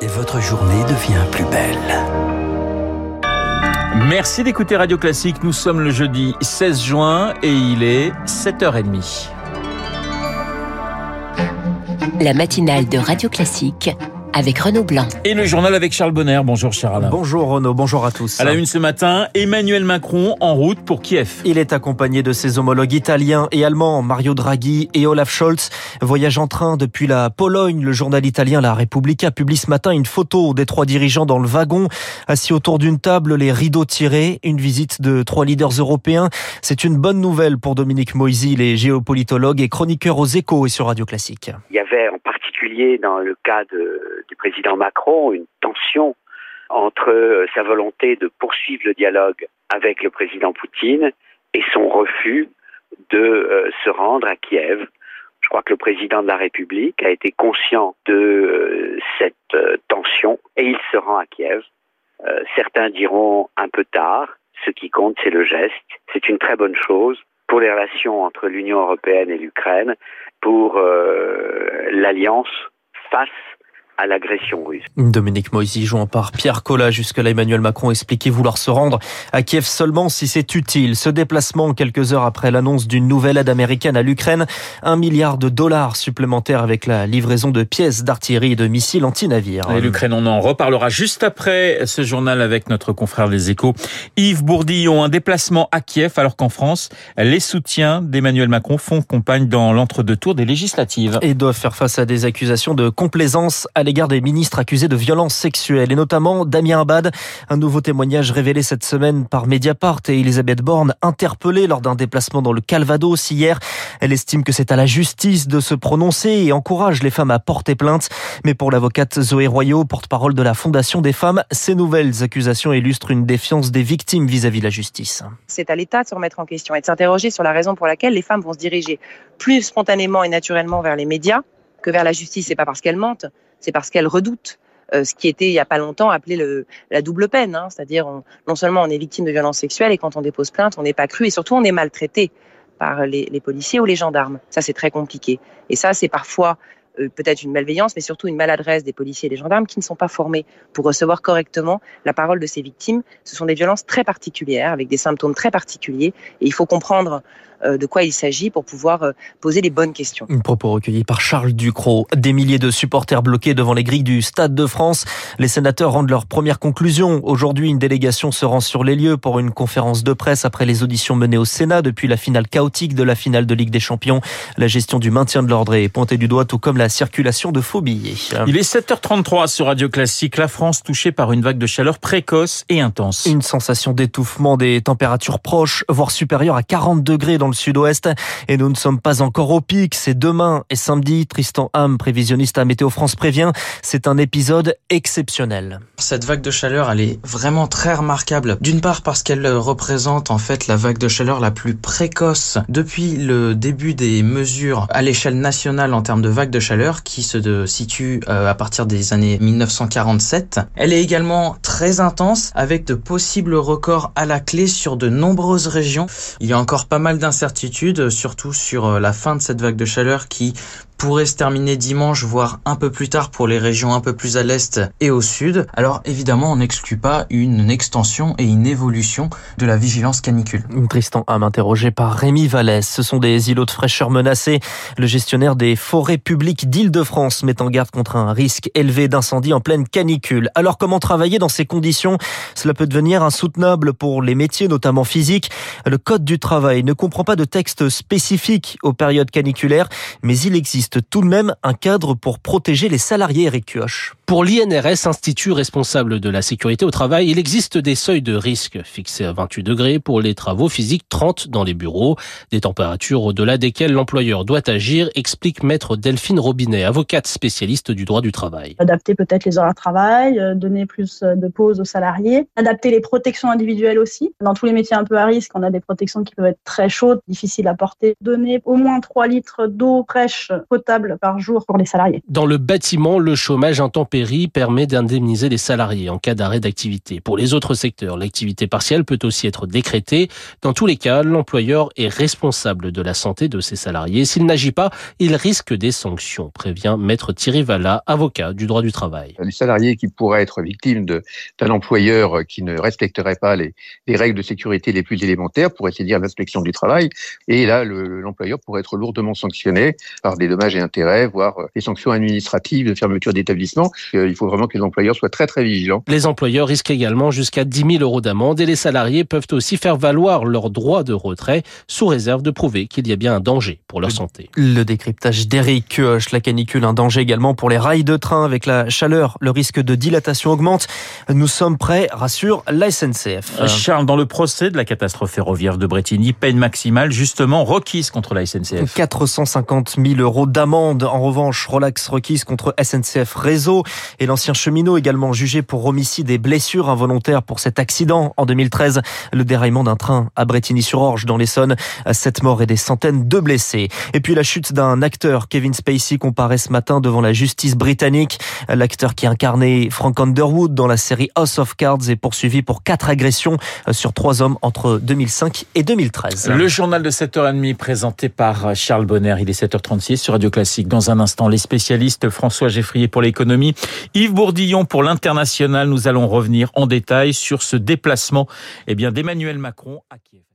et votre journée devient plus belle. Merci d'écouter Radio Classique. Nous sommes le jeudi 16 juin et il est 7h30. La matinale de Radio Classique avec Renaud Blanc. Et le journal avec Charles Bonner. Bonjour Charles. Bonjour Renaud, bonjour à tous. À la une ce matin, Emmanuel Macron en route pour Kiev. Il est accompagné de ses homologues italiens et allemands, Mario Draghi et Olaf Scholz. Voyage en train depuis la Pologne. Le journal italien La Repubblica publie ce matin une photo des trois dirigeants dans le wagon, assis autour d'une table, les rideaux tirés. Une visite de trois leaders européens. C'est une bonne nouvelle pour Dominique Moisy, les géopolitologues et chroniqueurs aux échos et sur Radio Classique. Il y avait en particulier dans le cas du président Macron une tension entre euh, sa volonté de poursuivre le dialogue avec le président Poutine et son refus de euh, se rendre à Kiev. Je crois que le président de la République a été conscient de euh, cette tension et il se rend à Kiev. certains diront un peu tard. Ce qui compte, c'est le geste. C'est une très bonne chose pour les relations entre l'Union européenne et l'Ukraine, pour l'alliance face à l'agression russe. Dominique Moisy jouant par Pierre Collat. Jusque-là, Emmanuel Macron expliquait vouloir se rendre à Kiev seulement si c'est utile. Ce déplacement, quelques heures après l'annonce d'une nouvelle aide américaine à l'Ukraine, un milliard de dollars supplémentaires avec la livraison de pièces d'artillerie et de missiles anti-navires. Et l'Ukraine, on en reparlera juste après ce journal avec notre confrère des Échos. Yves Bourdillon, un déplacement à Kiev alors qu'en France, les soutiens d'Emmanuel Macron font campagne dans l'entre-deux tours des législatives. Et doivent faire face à des accusations de complaisance à l'égard des ministres accusés de violences sexuelles et notamment Damien Abad. Un nouveau témoignage révélé cette semaine par Mediapart et Elisabeth Borne interpellée lors d'un déplacement dans le Calvados hier. Elle estime que c'est à la justice de se prononcer et encourage les femmes à porter plainte. Mais pour l'avocate Zoé Royaux, porte-parole de la Fondation des femmes, ces nouvelles accusations illustrent une défiance des victimes vis-à-vis de la justice. C'est à l'État de se remettre en question et de s'interroger sur la raison pour laquelle les femmes vont se diriger plus spontanément et naturellement vers les médias que vers la justice. C'est pas parce qu'elles mentent, c'est parce qu'elles redoutent. Euh, ce qui était il y a pas longtemps appelé la double peine, hein. c'est-à-dire non seulement on est victime de violences sexuelles et quand on dépose plainte, on n'est pas cru et surtout on est maltraité par les, les policiers ou les gendarmes. Ça c'est très compliqué. Et ça c'est parfois euh, peut-être une malveillance, mais surtout une maladresse des policiers et des gendarmes qui ne sont pas formés pour recevoir correctement la parole de ces victimes. Ce sont des violences très particulières, avec des symptômes très particuliers, et il faut comprendre euh, de quoi il s'agit pour pouvoir euh, poser les bonnes questions. Un propos recueilli par Charles Ducrot. Des milliers de supporters bloqués devant les grilles du Stade de France. Les sénateurs rendent leur première conclusion. Aujourd'hui, une délégation se rend sur les lieux pour une conférence de presse après les auditions menées au Sénat depuis la finale chaotique de la finale de Ligue des Champions. La gestion du maintien de l'ordre est pointée du doigt, tout comme la circulation de faux billets. Il est 7h33 sur Radio Classique. La France touchée par une vague de chaleur précoce et intense. Une sensation d'étouffement des températures proches, voire supérieures à 40 degrés dans le sud-ouest. Et nous ne sommes pas encore au pic. C'est demain et samedi. Tristan Ham, prévisionniste à Météo France, prévient. C'est un épisode exceptionnel. Cette vague de chaleur, elle est vraiment très remarquable. D'une part parce qu'elle représente en fait la vague de chaleur la plus précoce depuis le début des mesures à l'échelle nationale en termes de vague de chaleur qui se situe euh, à partir des années 1947. Elle est également très intense avec de possibles records à la clé sur de nombreuses régions. Il y a encore pas mal d'incertitudes incertitude, surtout sur euh, la fin de cette vague de chaleur qui pourrait se terminer dimanche, voire un peu plus tard pour les régions un peu plus à l'est et au sud. Alors évidemment, on n'exclut pas une extension et une évolution de la vigilance canicule. Tristan Ham interrogé par Rémi Vallès. Ce sont des îlots de fraîcheur menacés. Le gestionnaire des forêts publiques d'Île-de-France met en garde contre un risque élevé d'incendie en pleine canicule. Alors comment travailler dans ces conditions? Cela peut devenir insoutenable pour les métiers, notamment physiques. Le Code du travail ne comprend pas de texte spécifique aux périodes caniculaires, mais il existe tout de même un cadre pour protéger les salariés, Eric Kioch. Pour l'INRS, institut responsable de la sécurité au travail, il existe des seuils de risque fixés à 28 degrés pour les travaux physiques, 30 dans les bureaux, des températures au-delà desquelles l'employeur doit agir, explique maître Delphine Robinet, avocate spécialiste du droit du travail. Adapter peut-être les horaires de travail, euh, donner plus de pauses aux salariés, adapter les protections individuelles aussi. Dans tous les métiers un peu à risque, on a des protections qui peuvent être très chaudes, difficiles à porter. Donner au moins 3 litres d'eau fraîche potable par jour pour les salariés. Dans le bâtiment, le chômage intempérie permet d'indemniser les salariés en cas d'arrêt d'activité. Pour les autres secteurs, l'activité partielle peut aussi être décrétée. Dans tous les cas, l'employeur est responsable de la santé de ses salariés. S'il n'agit pas, il risque des sanctions, prévient maître Thierry Valla, avocat du droit du travail. Les salariés qui pourraient être victimes d'un employeur qui ne respecterait pas les, les, règles de sécurité les plus élémentaires, pourraient saisir l'inspection du travail, et là, l'employeur pourrait être lourdement sanctionné par des dommages et intérêts, voire des sanctions administratives de fermeture d'établissement. Il faut vraiment que les employeurs soient très très vigilants. Les employeurs risquent également jusqu'à 10 000 euros d'amende et les salariés peuvent aussi faire valoir leur droit de retrait sous réserve de prouver qu'il y a bien un danger pour leur santé. Le décryptage d'Eric Kioch, la canicule, un danger également pour les rails de train avec la chaleur. Le risque de dilatation augmente. Nous sommes prêts, rassure la SNCF. Charles, dans le procès de la catastrophe ferroviaire de Bretigny, peine maximale justement requise contre la SNCF. 450 000 euros d'amende. En revanche, relax requise contre SNCF Réseau et l'ancien cheminot également jugé pour homicide et blessures involontaires pour cet accident en 2013. Le déraillement d'un train à Bretigny-sur-Orge dans l'Essonne. Sept morts et des centaines de blessés. Et puis la chute d'un acteur, Kevin Spacey, comparaît ce matin devant la justice britannique. L'acteur qui incarnait Frank Underwood dans la série House of Cards est poursuivi pour quatre agressions sur trois hommes entre 2005 et 2013. Le journal de 7h30 présenté par Charles Bonner. Il est 7h36 sur Dans un instant, les spécialistes François Geffrier pour l'économie, Yves Bourdillon pour l'international. Nous allons revenir en détail sur ce déplacement eh bien, d'Emmanuel Macron à Kiev.